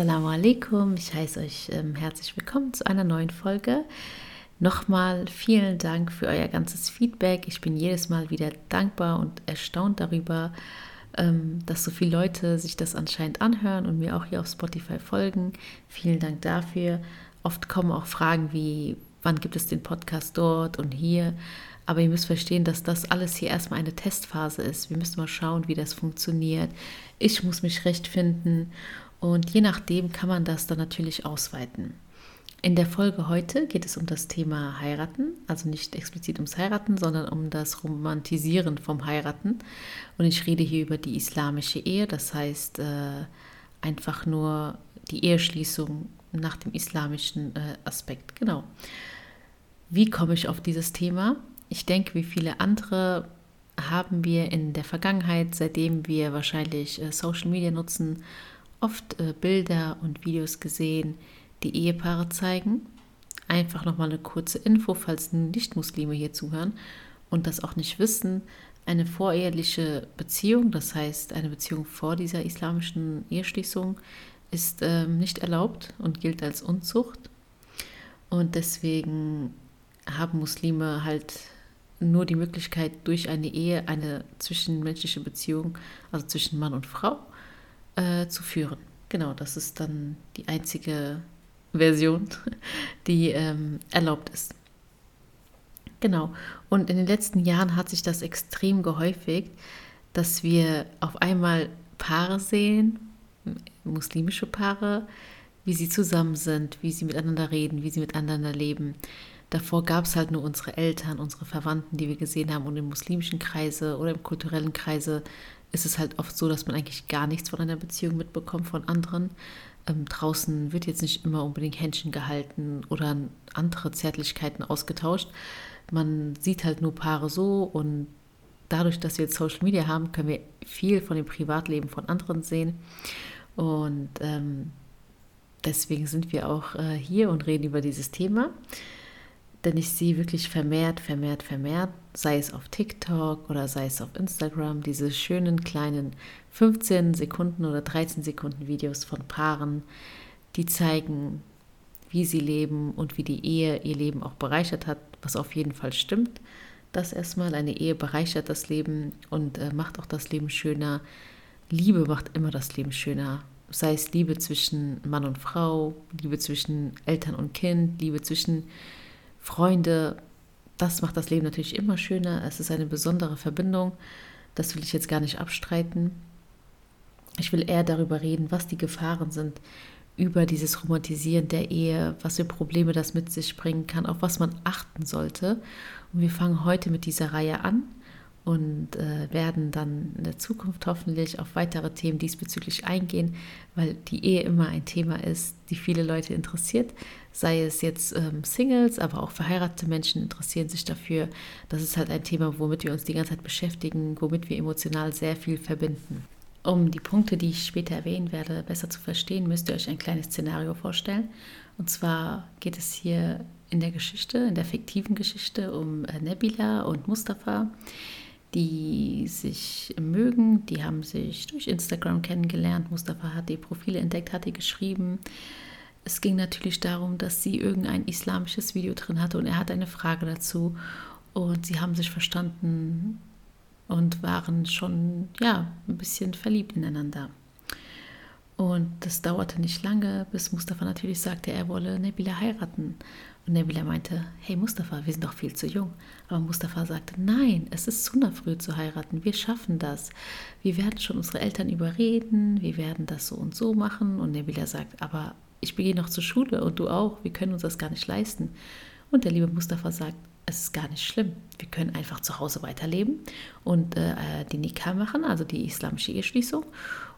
Assalamu alaikum, ich heiße euch ähm, herzlich willkommen zu einer neuen Folge. Nochmal vielen Dank für euer ganzes Feedback. Ich bin jedes Mal wieder dankbar und erstaunt darüber, ähm, dass so viele Leute sich das anscheinend anhören und mir auch hier auf Spotify folgen. Vielen Dank dafür. Oft kommen auch Fragen wie, wann gibt es den Podcast dort und hier. Aber ihr müsst verstehen, dass das alles hier erstmal eine Testphase ist. Wir müssen mal schauen, wie das funktioniert. Ich muss mich recht finden und je nachdem kann man das dann natürlich ausweiten. In der Folge heute geht es um das Thema Heiraten, also nicht explizit ums Heiraten, sondern um das Romantisieren vom Heiraten. Und ich rede hier über die islamische Ehe, das heißt äh, einfach nur die Eheschließung nach dem islamischen äh, Aspekt. Genau. Wie komme ich auf dieses Thema? Ich denke, wie viele andere haben wir in der Vergangenheit, seitdem wir wahrscheinlich äh, Social Media nutzen, oft äh, Bilder und Videos gesehen, die Ehepaare zeigen. Einfach nochmal eine kurze Info, falls Nicht-Muslime hier zuhören und das auch nicht wissen. Eine voreheliche Beziehung, das heißt eine Beziehung vor dieser islamischen Eheschließung, ist ähm, nicht erlaubt und gilt als Unzucht. Und deswegen haben Muslime halt nur die Möglichkeit, durch eine Ehe eine zwischenmenschliche Beziehung, also zwischen Mann und Frau, äh, zu führen. Genau, das ist dann die einzige Version, die ähm, erlaubt ist. Genau. Und in den letzten Jahren hat sich das extrem gehäufigt, dass wir auf einmal Paare sehen, muslimische Paare, wie sie zusammen sind, wie sie miteinander reden, wie sie miteinander leben. Davor gab es halt nur unsere Eltern, unsere Verwandten, die wir gesehen haben und im muslimischen Kreise oder im kulturellen Kreise ist es halt oft so, dass man eigentlich gar nichts von einer Beziehung mitbekommt von anderen. Ähm, draußen wird jetzt nicht immer unbedingt Händchen gehalten oder andere Zärtlichkeiten ausgetauscht. Man sieht halt nur Paare so und dadurch, dass wir jetzt Social Media haben, können wir viel von dem Privatleben von anderen sehen. Und ähm, deswegen sind wir auch äh, hier und reden über dieses Thema denn ich sehe wirklich vermehrt, vermehrt, vermehrt, sei es auf TikTok oder sei es auf Instagram, diese schönen kleinen 15 Sekunden oder 13 Sekunden Videos von Paaren, die zeigen, wie sie leben und wie die Ehe ihr Leben auch bereichert hat, was auf jeden Fall stimmt. Das erstmal, eine Ehe bereichert das Leben und äh, macht auch das Leben schöner. Liebe macht immer das Leben schöner. Sei es Liebe zwischen Mann und Frau, Liebe zwischen Eltern und Kind, Liebe zwischen Freunde, das macht das Leben natürlich immer schöner. Es ist eine besondere Verbindung. Das will ich jetzt gar nicht abstreiten. Ich will eher darüber reden, was die Gefahren sind über dieses Romantisieren der Ehe, was für Probleme das mit sich bringen kann, auf was man achten sollte. Und wir fangen heute mit dieser Reihe an und äh, werden dann in der Zukunft hoffentlich auf weitere Themen diesbezüglich eingehen, weil die Ehe immer ein Thema ist, die viele Leute interessiert. Sei es jetzt ähm, Singles, aber auch verheiratete Menschen interessieren sich dafür. Das ist halt ein Thema, womit wir uns die ganze Zeit beschäftigen, womit wir emotional sehr viel verbinden. Um die Punkte, die ich später erwähnen werde, besser zu verstehen, müsst ihr euch ein kleines Szenario vorstellen. Und zwar geht es hier in der Geschichte, in der fiktiven Geschichte um äh, Nebila und Mustafa die sich mögen. Die haben sich durch Instagram kennengelernt. Mustafa hat die Profile entdeckt, hat die geschrieben. Es ging natürlich darum, dass sie irgendein islamisches Video drin hatte und er hat eine Frage dazu. Und sie haben sich verstanden und waren schon ja, ein bisschen verliebt ineinander. Und das dauerte nicht lange, bis Mustafa natürlich sagte, er wolle Nabila heiraten. Und Nabila meinte, hey Mustafa, wir sind doch viel zu jung. Aber Mustafa sagte, nein, es ist zu früh zu heiraten, wir schaffen das. Wir werden schon unsere Eltern überreden, wir werden das so und so machen. Und Nabila sagt, aber ich gehe noch zur Schule und du auch, wir können uns das gar nicht leisten. Und der liebe Mustafa sagt, es ist gar nicht schlimm. Wir können einfach zu Hause weiterleben und äh, die Nikah machen, also die islamische Eheschließung,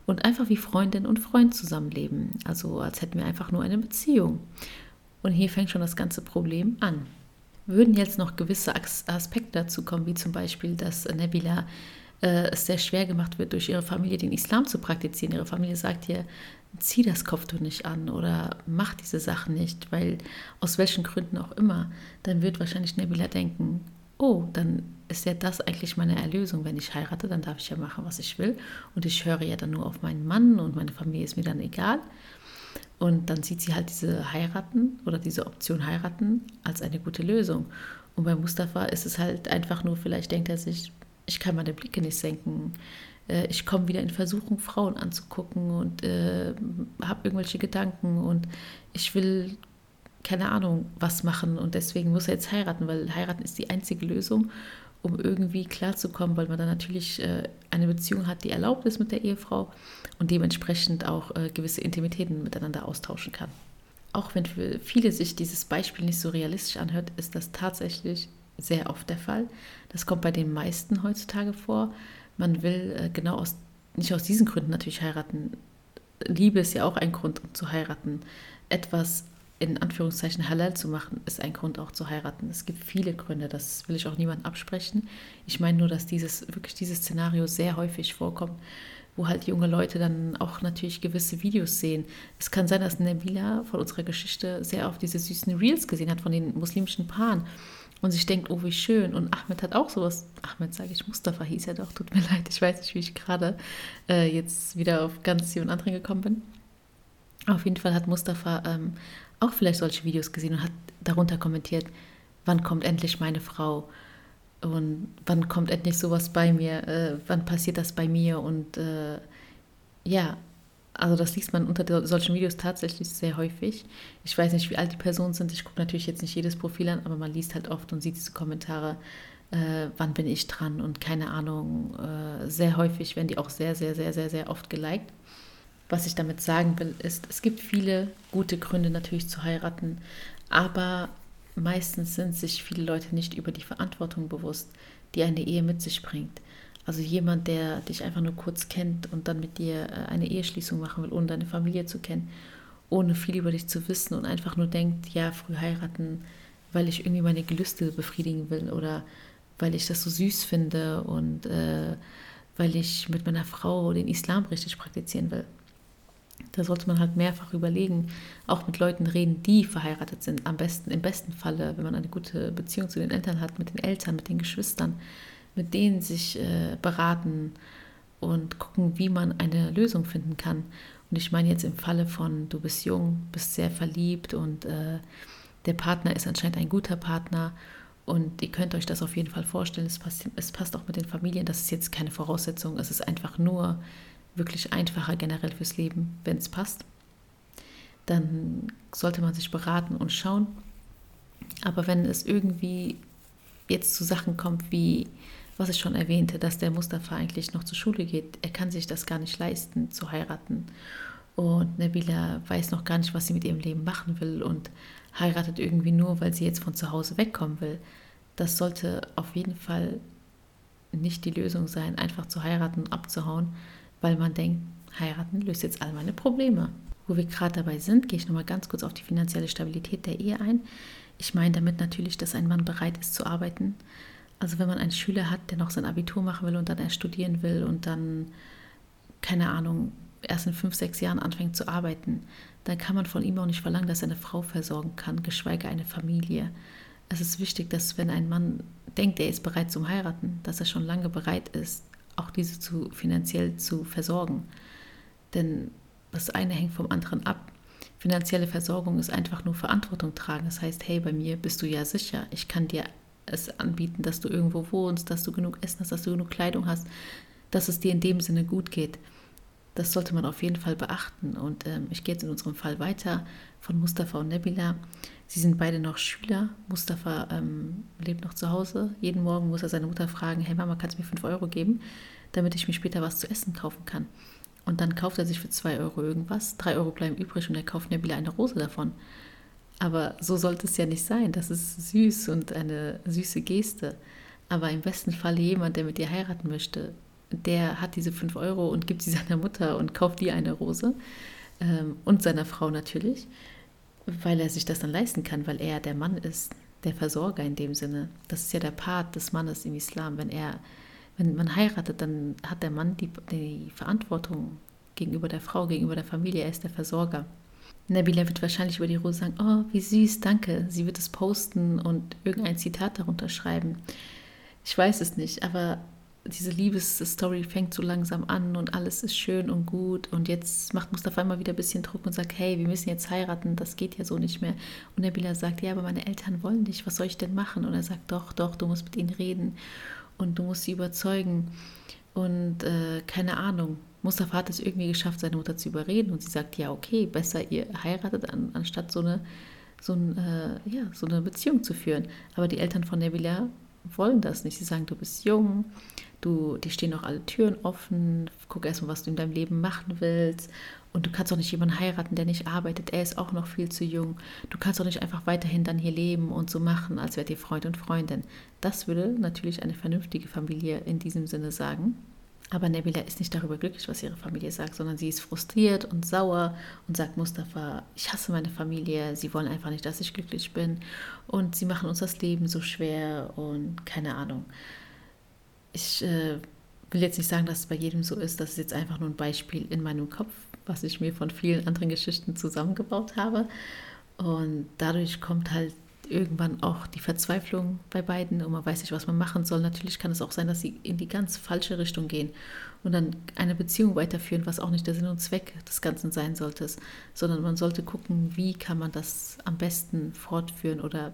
und einfach wie Freundin und Freund zusammenleben. Also als hätten wir einfach nur eine Beziehung. Und hier fängt schon das ganze Problem an. Würden jetzt noch gewisse Aspekte dazu kommen, wie zum Beispiel, dass Nabila äh, es sehr schwer gemacht wird, durch ihre Familie den Islam zu praktizieren. Ihre Familie sagt ihr, zieh das Kopftuch nicht an oder mach diese Sachen nicht, weil aus welchen Gründen auch immer, dann wird wahrscheinlich Nabila denken, oh, dann ist ja das eigentlich meine Erlösung. Wenn ich heirate, dann darf ich ja machen, was ich will. Und ich höre ja dann nur auf meinen Mann und meine Familie ist mir dann egal. Und dann sieht sie halt diese heiraten oder diese Option heiraten als eine gute Lösung. Und bei Mustafa ist es halt einfach nur, vielleicht denkt er sich, ich kann meine Blicke nicht senken. Äh, ich komme wieder in Versuchung, Frauen anzugucken und äh, habe irgendwelche Gedanken und ich will keine Ahnung was machen und deswegen muss er jetzt heiraten, weil heiraten ist die einzige Lösung, um irgendwie klarzukommen, weil man dann natürlich äh, eine Beziehung hat, die erlaubt ist mit der Ehefrau und dementsprechend auch äh, gewisse Intimitäten miteinander austauschen kann. Auch wenn für viele sich dieses Beispiel nicht so realistisch anhört, ist das tatsächlich sehr oft der Fall. Das kommt bei den meisten heutzutage vor. Man will äh, genau aus, nicht aus diesen Gründen natürlich heiraten. Liebe ist ja auch ein Grund, um zu heiraten. Etwas in Anführungszeichen halal zu machen, ist ein Grund auch zu heiraten. Es gibt viele Gründe, das will ich auch niemandem absprechen. Ich meine nur, dass dieses wirklich dieses Szenario sehr häufig vorkommt, wo halt junge Leute dann auch natürlich gewisse Videos sehen. Es kann sein, dass Nabila von unserer Geschichte sehr oft diese süßen Reels gesehen hat von den muslimischen Paaren und sich denkt, oh, wie schön. Und Ahmed hat auch sowas, Ahmed sage ich, Mustafa hieß er doch, tut mir leid, ich weiß nicht, wie ich gerade äh, jetzt wieder auf ganz jemand anderen gekommen bin. Auf jeden Fall hat Mustafa ähm, auch vielleicht solche Videos gesehen und hat darunter kommentiert, wann kommt endlich meine Frau und wann kommt endlich sowas bei mir, äh, wann passiert das bei mir und äh, ja, also das liest man unter solchen Videos tatsächlich sehr häufig. Ich weiß nicht, wie alt die Personen sind. Ich gucke natürlich jetzt nicht jedes Profil an, aber man liest halt oft und sieht diese Kommentare, äh, wann bin ich dran und keine Ahnung. Äh, sehr häufig werden die auch sehr, sehr, sehr, sehr, sehr oft geliked. Was ich damit sagen will, ist, es gibt viele gute Gründe natürlich zu heiraten, aber meistens sind sich viele Leute nicht über die Verantwortung bewusst, die eine Ehe mit sich bringt. Also jemand, der dich einfach nur kurz kennt und dann mit dir äh, eine Eheschließung machen will, ohne deine Familie zu kennen, ohne viel über dich zu wissen und einfach nur denkt, ja, früh heiraten, weil ich irgendwie meine Gelüste befriedigen will oder weil ich das so süß finde und äh, weil ich mit meiner Frau den Islam richtig praktizieren will. Da sollte man halt mehrfach überlegen, auch mit Leuten reden, die verheiratet sind. Am besten, im besten Falle, wenn man eine gute Beziehung zu den Eltern hat, mit den Eltern, mit den Geschwistern, mit denen sich äh, beraten und gucken, wie man eine Lösung finden kann. Und ich meine jetzt im Falle von, du bist jung, bist sehr verliebt und äh, der Partner ist anscheinend ein guter Partner und ihr könnt euch das auf jeden Fall vorstellen. Es passt, es passt auch mit den Familien. Das ist jetzt keine Voraussetzung. Es ist einfach nur wirklich einfacher generell fürs Leben, wenn es passt. Dann sollte man sich beraten und schauen. Aber wenn es irgendwie jetzt zu Sachen kommt wie was ich schon erwähnte, dass der Mustafa eigentlich noch zur Schule geht. Er kann sich das gar nicht leisten, zu heiraten. Und Nabila weiß noch gar nicht, was sie mit ihrem Leben machen will und heiratet irgendwie nur, weil sie jetzt von zu Hause wegkommen will. Das sollte auf jeden Fall nicht die Lösung sein, einfach zu heiraten und abzuhauen, weil man denkt, heiraten löst jetzt all meine Probleme. Wo wir gerade dabei sind, gehe ich nochmal ganz kurz auf die finanzielle Stabilität der Ehe ein. Ich meine damit natürlich, dass ein Mann bereit ist zu arbeiten, also wenn man einen Schüler hat, der noch sein Abitur machen will und dann erst studieren will und dann, keine Ahnung, erst in fünf, sechs Jahren anfängt zu arbeiten, dann kann man von ihm auch nicht verlangen, dass er eine Frau versorgen kann, geschweige eine Familie. Es ist wichtig, dass wenn ein Mann denkt, er ist bereit zum Heiraten, dass er schon lange bereit ist, auch diese zu, finanziell zu versorgen. Denn das eine hängt vom anderen ab. Finanzielle Versorgung ist einfach nur Verantwortung tragen. Das heißt, hey, bei mir bist du ja sicher. Ich kann dir es anbieten, dass du irgendwo wohnst, dass du genug Essen hast, dass du genug Kleidung hast, dass es dir in dem Sinne gut geht. Das sollte man auf jeden Fall beachten. Und ähm, ich gehe jetzt in unserem Fall weiter von Mustafa und Nebila. Sie sind beide noch Schüler. Mustafa ähm, lebt noch zu Hause. Jeden Morgen muss er seine Mutter fragen, hey Mama, kannst du mir 5 Euro geben, damit ich mir später was zu essen kaufen kann. Und dann kauft er sich für 2 Euro irgendwas. 3 Euro bleiben übrig und er kauft Nebila eine Rose davon. Aber so sollte es ja nicht sein. Das ist süß und eine süße Geste. Aber im besten Fall jemand, der mit dir heiraten möchte, der hat diese 5 Euro und gibt sie seiner Mutter und kauft dir eine Rose ähm, und seiner Frau natürlich, weil er sich das dann leisten kann, weil er der Mann ist, der Versorger in dem Sinne. Das ist ja der Part des Mannes im Islam. Wenn er, wenn man heiratet, dann hat der Mann die, die Verantwortung gegenüber der Frau, gegenüber der Familie. Er ist der Versorger. Nabila wird wahrscheinlich über die Rose sagen, oh, wie süß, danke. Sie wird es posten und irgendein Zitat darunter schreiben. Ich weiß es nicht, aber diese Liebesstory fängt so langsam an und alles ist schön und gut und jetzt macht Mustafa immer wieder ein bisschen Druck und sagt, hey, wir müssen jetzt heiraten, das geht ja so nicht mehr. Und Nabila sagt, ja, aber meine Eltern wollen nicht, was soll ich denn machen? Und er sagt, doch, doch, du musst mit ihnen reden und du musst sie überzeugen und äh, keine Ahnung. Mustafa hat es irgendwie geschafft, seine Mutter zu überreden und sie sagt, ja, okay, besser ihr heiratet, an, anstatt so eine, so, ein, äh, ja, so eine Beziehung zu führen. Aber die Eltern von Nabila wollen das nicht. Sie sagen, du bist jung, du, dir stehen noch alle Türen offen, guck erstmal, was du in deinem Leben machen willst. Und du kannst auch nicht jemanden heiraten, der nicht arbeitet. Er ist auch noch viel zu jung. Du kannst auch nicht einfach weiterhin dann hier leben und so machen, als wärt ihr Freund und Freundin. Das würde natürlich eine vernünftige Familie in diesem Sinne sagen. Aber Nabila ist nicht darüber glücklich, was ihre Familie sagt, sondern sie ist frustriert und sauer und sagt Mustafa, ich hasse meine Familie, sie wollen einfach nicht, dass ich glücklich bin und sie machen uns das Leben so schwer und keine Ahnung. Ich äh, will jetzt nicht sagen, dass es bei jedem so ist, das ist jetzt einfach nur ein Beispiel in meinem Kopf, was ich mir von vielen anderen Geschichten zusammengebaut habe. Und dadurch kommt halt irgendwann auch die Verzweiflung bei beiden und man weiß nicht, was man machen soll. Natürlich kann es auch sein, dass sie in die ganz falsche Richtung gehen und dann eine Beziehung weiterführen, was auch nicht der Sinn und Zweck des Ganzen sein sollte, sondern man sollte gucken, wie kann man das am besten fortführen oder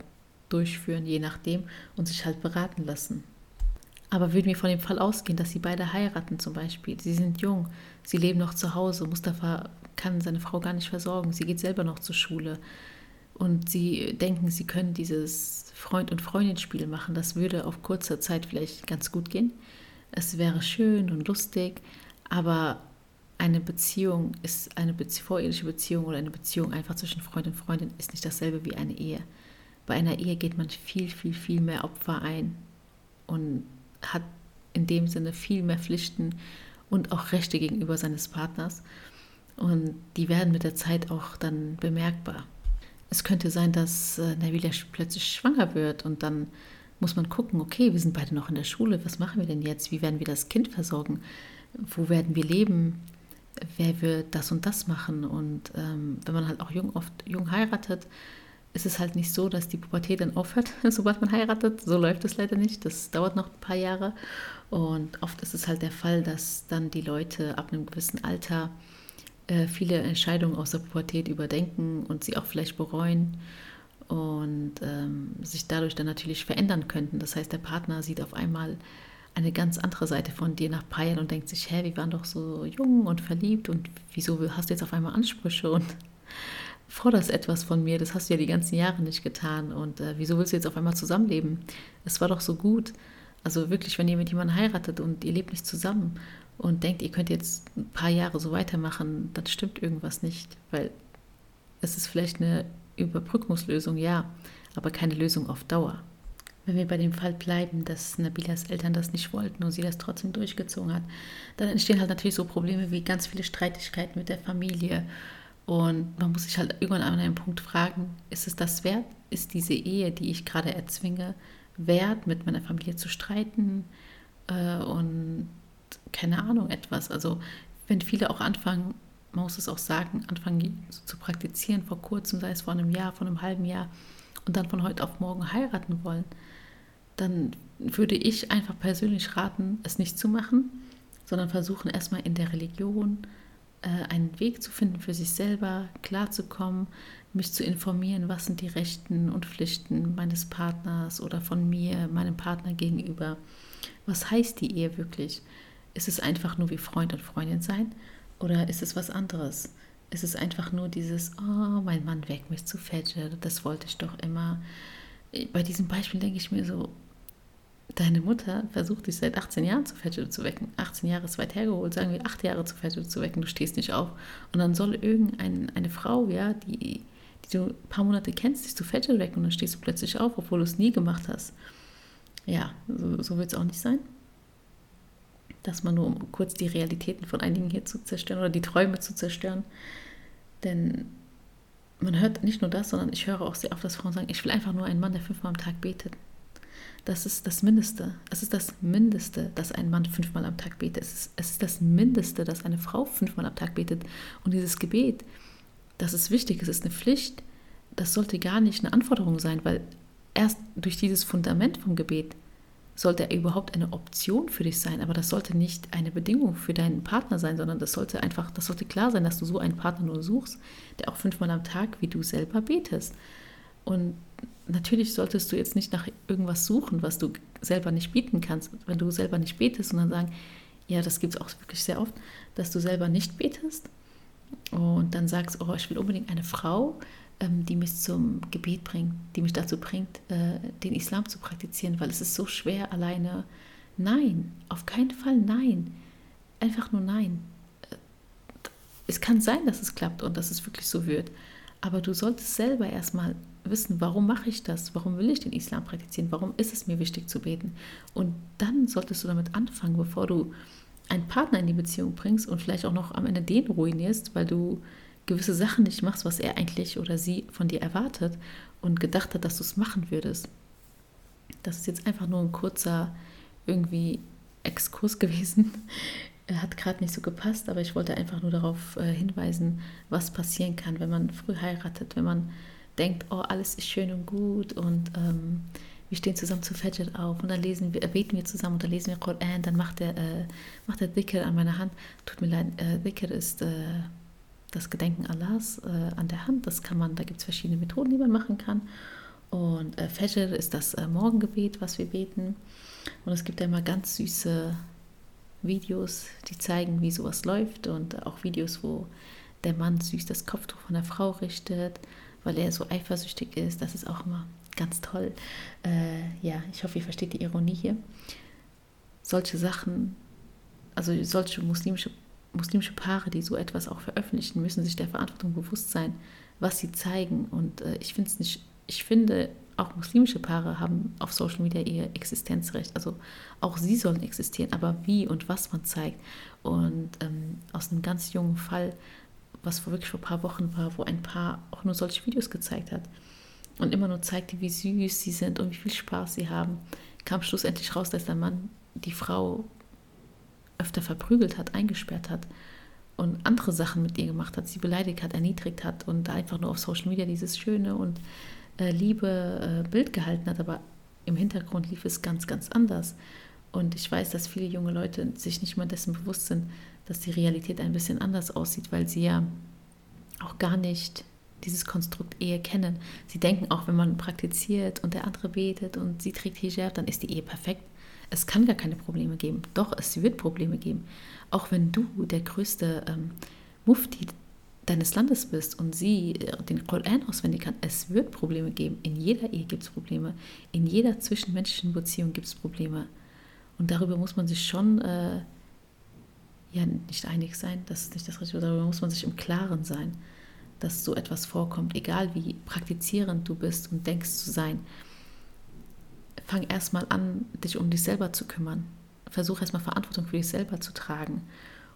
durchführen, je nachdem, und sich halt beraten lassen. Aber würden wir von dem Fall ausgehen, dass sie beide heiraten zum Beispiel, sie sind jung, sie leben noch zu Hause, Mustafa kann seine Frau gar nicht versorgen, sie geht selber noch zur Schule, und sie denken, sie können dieses Freund- und Freundin-Spiel machen, das würde auf kurzer Zeit vielleicht ganz gut gehen. Es wäre schön und lustig, aber eine Beziehung ist eine Bezie voreheliche Beziehung oder eine Beziehung einfach zwischen Freund und Freundin ist nicht dasselbe wie eine Ehe. Bei einer Ehe geht man viel, viel, viel mehr Opfer ein und hat in dem Sinne viel mehr Pflichten und auch Rechte gegenüber seines Partners. Und die werden mit der Zeit auch dann bemerkbar es könnte sein, dass äh, Nabila plötzlich schwanger wird und dann muss man gucken, okay, wir sind beide noch in der Schule, was machen wir denn jetzt? Wie werden wir das Kind versorgen? Wo werden wir leben? Wer wird das und das machen? Und ähm, wenn man halt auch jung, oft jung heiratet, ist es halt nicht so, dass die Pubertät dann aufhört, sobald man heiratet. So läuft es leider nicht. Das dauert noch ein paar Jahre. Und oft ist es halt der Fall, dass dann die Leute ab einem gewissen Alter äh, viele Entscheidungen aus der Pubertät überdenken und sie auch vielleicht bereuen und ähm, sich dadurch dann natürlich verändern könnten. Das heißt, der Partner sieht auf einmal eine ganz andere Seite von dir nach paar und denkt sich, hä, wir waren doch so jung und verliebt und wieso hast du jetzt auf einmal Ansprüche und forderst etwas von mir, das hast du ja die ganzen Jahre nicht getan und äh, wieso willst du jetzt auf einmal zusammenleben? Es war doch so gut. Also wirklich, wenn ihr mit jemandem heiratet und ihr lebt nicht zusammen und denkt, ihr könnt jetzt ein paar Jahre so weitermachen, dann stimmt irgendwas nicht, weil es ist vielleicht eine Überbrückungslösung, ja, aber keine Lösung auf Dauer. Wenn wir bei dem Fall bleiben, dass Nabilas Eltern das nicht wollten und sie das trotzdem durchgezogen hat, dann entstehen halt natürlich so Probleme wie ganz viele Streitigkeiten mit der Familie. Und man muss sich halt irgendwann an einem Punkt fragen, ist es das wert? Ist diese Ehe, die ich gerade erzwinge, wert, mit meiner Familie zu streiten? Äh, und keine Ahnung, etwas. Also wenn viele auch anfangen, man muss es auch sagen, anfangen zu praktizieren vor kurzem, sei es vor einem Jahr, vor einem halben Jahr und dann von heute auf morgen heiraten wollen, dann würde ich einfach persönlich raten, es nicht zu machen, sondern versuchen erstmal in der Religion äh, einen Weg zu finden für sich selber, klarzukommen, mich zu informieren, was sind die Rechten und Pflichten meines Partners oder von mir, meinem Partner gegenüber. Was heißt die Ehe wirklich? Ist es einfach nur wie Freund und Freundin sein oder ist es was anderes? Ist es einfach nur dieses, oh, mein Mann weckt mich zu Fette, das wollte ich doch immer. Bei diesem Beispiel denke ich mir so, deine Mutter versucht dich seit 18 Jahren zu Fette zu wecken. 18 Jahre ist weit hergeholt, sagen wir 8 Jahre zu Fette zu wecken, du stehst nicht auf. Und dann soll irgendeine eine Frau, ja, die, die du ein paar Monate kennst, dich zu Fette wecken und dann stehst du plötzlich auf, obwohl du es nie gemacht hast. Ja, so, so wird es auch nicht sein dass man nur um kurz die Realitäten von einigen hier zu zerstören oder die Träume zu zerstören. Denn man hört nicht nur das, sondern ich höre auch sehr oft, dass Frauen sagen, ich will einfach nur einen Mann, der fünfmal am Tag betet. Das ist das Mindeste. Es ist das Mindeste, dass ein Mann fünfmal am Tag betet. Es ist, es ist das Mindeste, dass eine Frau fünfmal am Tag betet. Und dieses Gebet, das ist wichtig, es ist eine Pflicht. Das sollte gar nicht eine Anforderung sein, weil erst durch dieses Fundament vom Gebet sollte er überhaupt eine Option für dich sein, aber das sollte nicht eine Bedingung für deinen Partner sein, sondern das sollte einfach, das sollte klar sein, dass du so einen Partner nur suchst, der auch fünfmal am Tag wie du selber betest. Und natürlich solltest du jetzt nicht nach irgendwas suchen, was du selber nicht bieten kannst. Wenn du selber nicht betest dann sagen, ja, das gibt es auch wirklich sehr oft, dass du selber nicht betest und dann sagst, oh, ich will unbedingt eine Frau, die mich zum Gebet bringt, die mich dazu bringt, äh, den Islam zu praktizieren, weil es ist so schwer alleine. Nein, auf keinen Fall nein. Einfach nur nein. Äh, es kann sein, dass es klappt und dass es wirklich so wird. Aber du solltest selber erstmal wissen, warum mache ich das? Warum will ich den Islam praktizieren? Warum ist es mir wichtig zu beten? Und dann solltest du damit anfangen, bevor du einen Partner in die Beziehung bringst und vielleicht auch noch am Ende den ruinierst, weil du gewisse Sachen nicht machst, was er eigentlich oder sie von dir erwartet und gedacht hat, dass du es machen würdest. Das ist jetzt einfach nur ein kurzer irgendwie Exkurs gewesen. Hat gerade nicht so gepasst, aber ich wollte einfach nur darauf äh, hinweisen, was passieren kann, wenn man früh heiratet, wenn man denkt, oh, alles ist schön und gut und ähm, wir stehen zusammen zu Fajr auf und dann lesen wir, beten wir zusammen und dann lesen wir Koran, dann macht er, äh, macht er Dhikr an meiner Hand. Tut mir leid, äh, Dhikr ist äh, das Gedenken Allahs äh, an der Hand. Das kann man, da gibt es verschiedene Methoden, die man machen kann. Und äh, Fajr ist das äh, Morgengebet, was wir beten. Und es gibt ja immer ganz süße Videos, die zeigen, wie sowas läuft. Und auch Videos, wo der Mann süß das Kopftuch von der Frau richtet, weil er so eifersüchtig ist. Das ist auch immer ganz toll. Äh, ja, ich hoffe, ihr versteht die Ironie hier. Solche Sachen, also solche muslimische muslimische Paare, die so etwas auch veröffentlichen, müssen sich der Verantwortung bewusst sein, was sie zeigen. Und äh, ich finde es nicht, ich finde, auch muslimische Paare haben auf Social Media ihr Existenzrecht. Also auch sie sollen existieren, aber wie und was man zeigt. Und ähm, aus einem ganz jungen Fall, was vor wirklich vor ein paar Wochen war, wo ein Paar auch nur solche Videos gezeigt hat und immer nur zeigte, wie süß sie sind und wie viel Spaß sie haben, kam schlussendlich raus, dass der Mann die Frau öfter verprügelt hat, eingesperrt hat und andere Sachen mit ihr gemacht hat, sie beleidigt hat, erniedrigt hat und einfach nur auf Social Media dieses schöne und äh, liebe äh, Bild gehalten hat, aber im Hintergrund lief es ganz, ganz anders. Und ich weiß, dass viele junge Leute sich nicht mal dessen bewusst sind, dass die Realität ein bisschen anders aussieht, weil sie ja auch gar nicht dieses Konstrukt Ehe kennen. Sie denken auch, wenn man praktiziert und der andere betet und sie trägt Hijab, dann ist die Ehe perfekt. Es kann gar keine Probleme geben. Doch, es wird Probleme geben. Auch wenn du der größte ähm, Mufti deines Landes bist und sie äh, den Koran auswendig kann, es wird Probleme geben. In jeder Ehe gibt es Probleme. In jeder zwischenmenschlichen Beziehung gibt es Probleme. Und darüber muss man sich schon äh, ja nicht einig sein, das ist nicht das Richtige, darüber muss man sich im Klaren sein, dass so etwas vorkommt, egal wie praktizierend du bist und denkst zu sein fang erstmal an, dich um dich selber zu kümmern. Versuch erstmal Verantwortung für dich selber zu tragen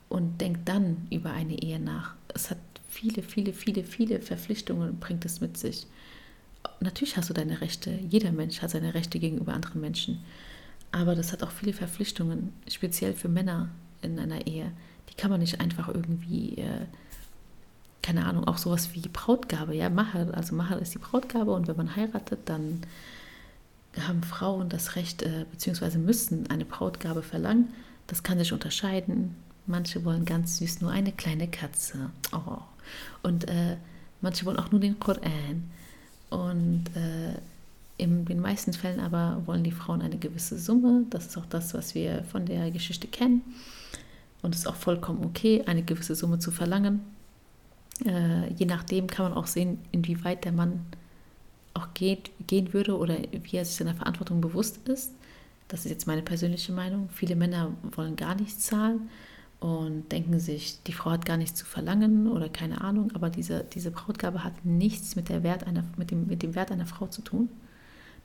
und denk dann über eine Ehe nach. Es hat viele, viele, viele, viele Verpflichtungen, bringt es mit sich. Natürlich hast du deine Rechte. Jeder Mensch hat seine Rechte gegenüber anderen Menschen. Aber das hat auch viele Verpflichtungen, speziell für Männer in einer Ehe. Die kann man nicht einfach irgendwie, äh, keine Ahnung, auch sowas wie Brautgabe, ja, Mahar. Also Mahar ist die Brautgabe und wenn man heiratet, dann haben Frauen das Recht äh, bzw. müssen eine Brautgabe verlangen. Das kann sich unterscheiden. Manche wollen ganz süß nur eine kleine Katze. Oh. Und äh, manche wollen auch nur den Koran. Und äh, in den meisten Fällen aber wollen die Frauen eine gewisse Summe. Das ist auch das, was wir von der Geschichte kennen. Und es ist auch vollkommen okay, eine gewisse Summe zu verlangen. Äh, je nachdem kann man auch sehen, inwieweit der Mann auch geht, gehen würde oder wie er sich seiner Verantwortung bewusst ist. Das ist jetzt meine persönliche Meinung. Viele Männer wollen gar nichts zahlen und denken sich, die Frau hat gar nichts zu verlangen oder keine Ahnung, aber diese, diese Brautgabe hat nichts mit, der Wert einer, mit, dem, mit dem Wert einer Frau zu tun.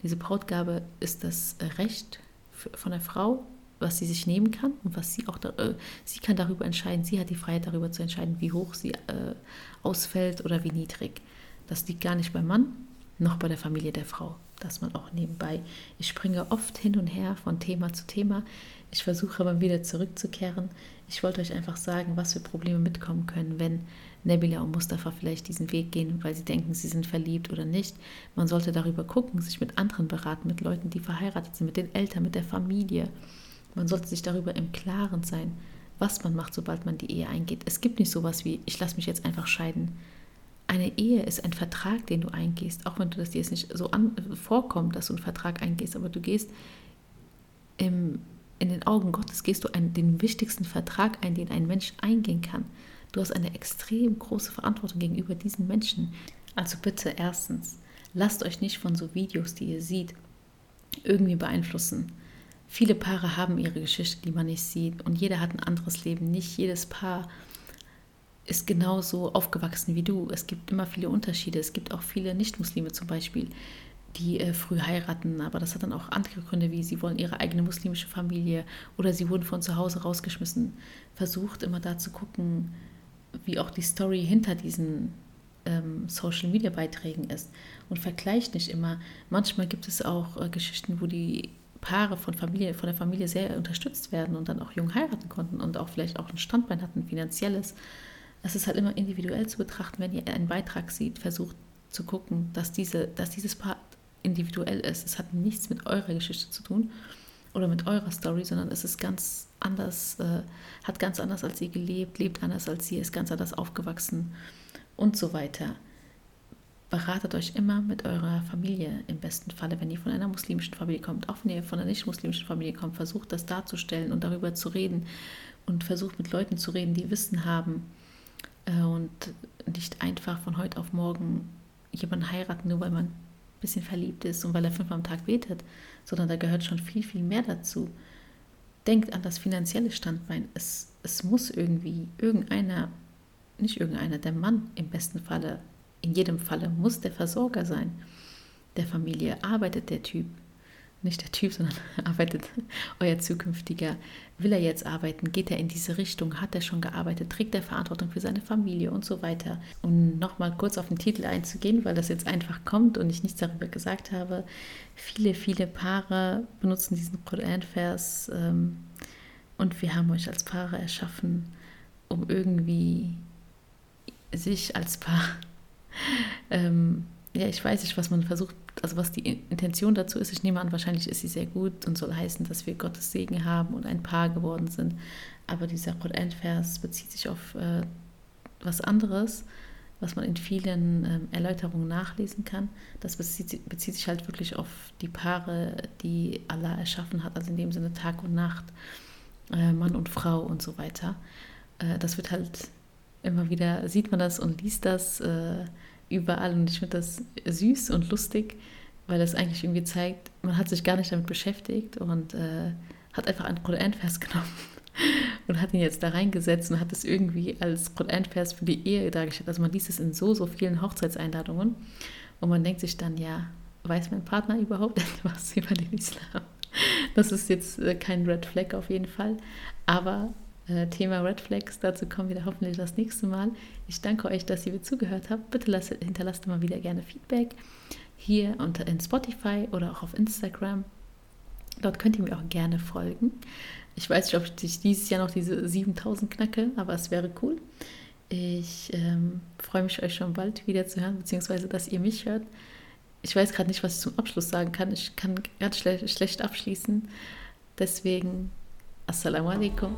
Diese Brautgabe ist das Recht von der Frau, was sie sich nehmen kann und was sie auch, äh, sie kann darüber entscheiden, sie hat die Freiheit darüber zu entscheiden, wie hoch sie äh, ausfällt oder wie niedrig. Das liegt gar nicht beim Mann, noch bei der Familie der Frau. dass man auch nebenbei, ich springe oft hin und her von Thema zu Thema. Ich versuche aber wieder zurückzukehren. Ich wollte euch einfach sagen, was für Probleme mitkommen können, wenn Nebila und Mustafa vielleicht diesen Weg gehen, weil sie denken, sie sind verliebt oder nicht. Man sollte darüber gucken, sich mit anderen beraten, mit Leuten, die verheiratet sind, mit den Eltern, mit der Familie. Man sollte sich darüber im Klaren sein, was man macht, sobald man die Ehe eingeht. Es gibt nicht sowas wie, ich lasse mich jetzt einfach scheiden. Eine Ehe ist ein Vertrag, den du eingehst, auch wenn du das dir jetzt nicht so an, vorkommt, dass du einen Vertrag eingehst, aber du gehst im, in den Augen Gottes, gehst du einen, den wichtigsten Vertrag ein, den ein Mensch eingehen kann. Du hast eine extrem große Verantwortung gegenüber diesen Menschen. Also bitte erstens, lasst euch nicht von so Videos, die ihr seht, irgendwie beeinflussen. Viele Paare haben ihre Geschichte, die man nicht sieht und jeder hat ein anderes Leben. Nicht jedes Paar ist genauso aufgewachsen wie du. Es gibt immer viele Unterschiede. Es gibt auch viele Nicht-Muslime zum Beispiel, die äh, früh heiraten, aber das hat dann auch andere Gründe, wie sie wollen ihre eigene muslimische Familie oder sie wurden von zu Hause rausgeschmissen. Versucht immer da zu gucken, wie auch die Story hinter diesen ähm, Social Media Beiträgen ist und vergleicht nicht immer. Manchmal gibt es auch äh, Geschichten, wo die Paare von, Familie, von der Familie sehr unterstützt werden und dann auch jung heiraten konnten und auch vielleicht auch ein Standbein hatten, finanzielles. Es ist halt immer individuell zu betrachten, wenn ihr einen Beitrag sieht, versucht zu gucken, dass, diese, dass dieses Paar individuell ist. Es hat nichts mit eurer Geschichte zu tun oder mit eurer Story, sondern es ist ganz anders, äh, hat ganz anders als ihr gelebt, lebt anders als ihr, ist ganz anders aufgewachsen und so weiter. Beratet euch immer mit eurer Familie im besten Falle, wenn ihr von einer muslimischen Familie kommt. Auch wenn ihr von einer nicht-muslimischen Familie kommt, versucht das darzustellen und darüber zu reden und versucht mit Leuten zu reden, die Wissen haben und nicht einfach von heute auf morgen jemanden heiraten, nur weil man ein bisschen verliebt ist und weil er fünfmal am Tag betet, sondern da gehört schon viel, viel mehr dazu. Denkt an das finanzielle Standbein. Es, es muss irgendwie irgendeiner, nicht irgendeiner, der Mann im besten Falle, in jedem Falle muss der Versorger sein der Familie. Arbeitet der Typ, nicht der Typ, sondern arbeitet euer zukünftiger, will er jetzt arbeiten, geht er in diese Richtung, hat er schon gearbeitet, trägt er Verantwortung für seine Familie und so weiter. Und nochmal kurz auf den Titel einzugehen, weil das jetzt einfach kommt und ich nichts darüber gesagt habe. Viele, viele Paare benutzen diesen Koran-Vers ähm, und wir haben euch als Paare erschaffen, um irgendwie sich als Paar ähm, ja, ich weiß nicht, was man versucht, also was die Intention dazu ist. Ich nehme an, wahrscheinlich ist sie sehr gut und soll heißen, dass wir Gottes Segen haben und ein Paar geworden sind. Aber dieser Koran-Vers bezieht sich auf äh, was anderes, was man in vielen ähm, Erläuterungen nachlesen kann. Das bezieht, bezieht, sich halt wirklich auf die Paare, die Allah erschaffen hat, also in dem Sinne Tag und Nacht, äh, Mann und Frau und so weiter. Äh, das wird halt immer wieder, sieht man das und liest das äh, überall und ich finde das süß und lustig, weil es eigentlich irgendwie zeigt, man hat sich gar nicht damit beschäftigt und äh, hat einfach einen Koran-Vers genommen und hat ihn jetzt da reingesetzt und hat es irgendwie als Koran-Vers für die Ehe dargestellt. Also man liest es in so, so vielen Hochzeitseinladungen und man denkt sich dann, ja, weiß mein Partner überhaupt etwas über den Islam? Das ist jetzt äh, kein Red Flag auf jeden Fall, aber Thema Red Flags. Dazu kommen wir hoffentlich das nächste Mal. Ich danke euch, dass ihr mir zugehört habt. Bitte lasst, hinterlasst mal wieder gerne Feedback hier unter in Spotify oder auch auf Instagram. Dort könnt ihr mir auch gerne folgen. Ich weiß nicht, ob ich dieses Jahr noch diese 7000 knacke, aber es wäre cool. Ich ähm, freue mich, euch schon bald wieder zu hören, beziehungsweise dass ihr mich hört. Ich weiß gerade nicht, was ich zum Abschluss sagen kann. Ich kann ganz schle schlecht abschließen. Deswegen, Assalamu alaikum.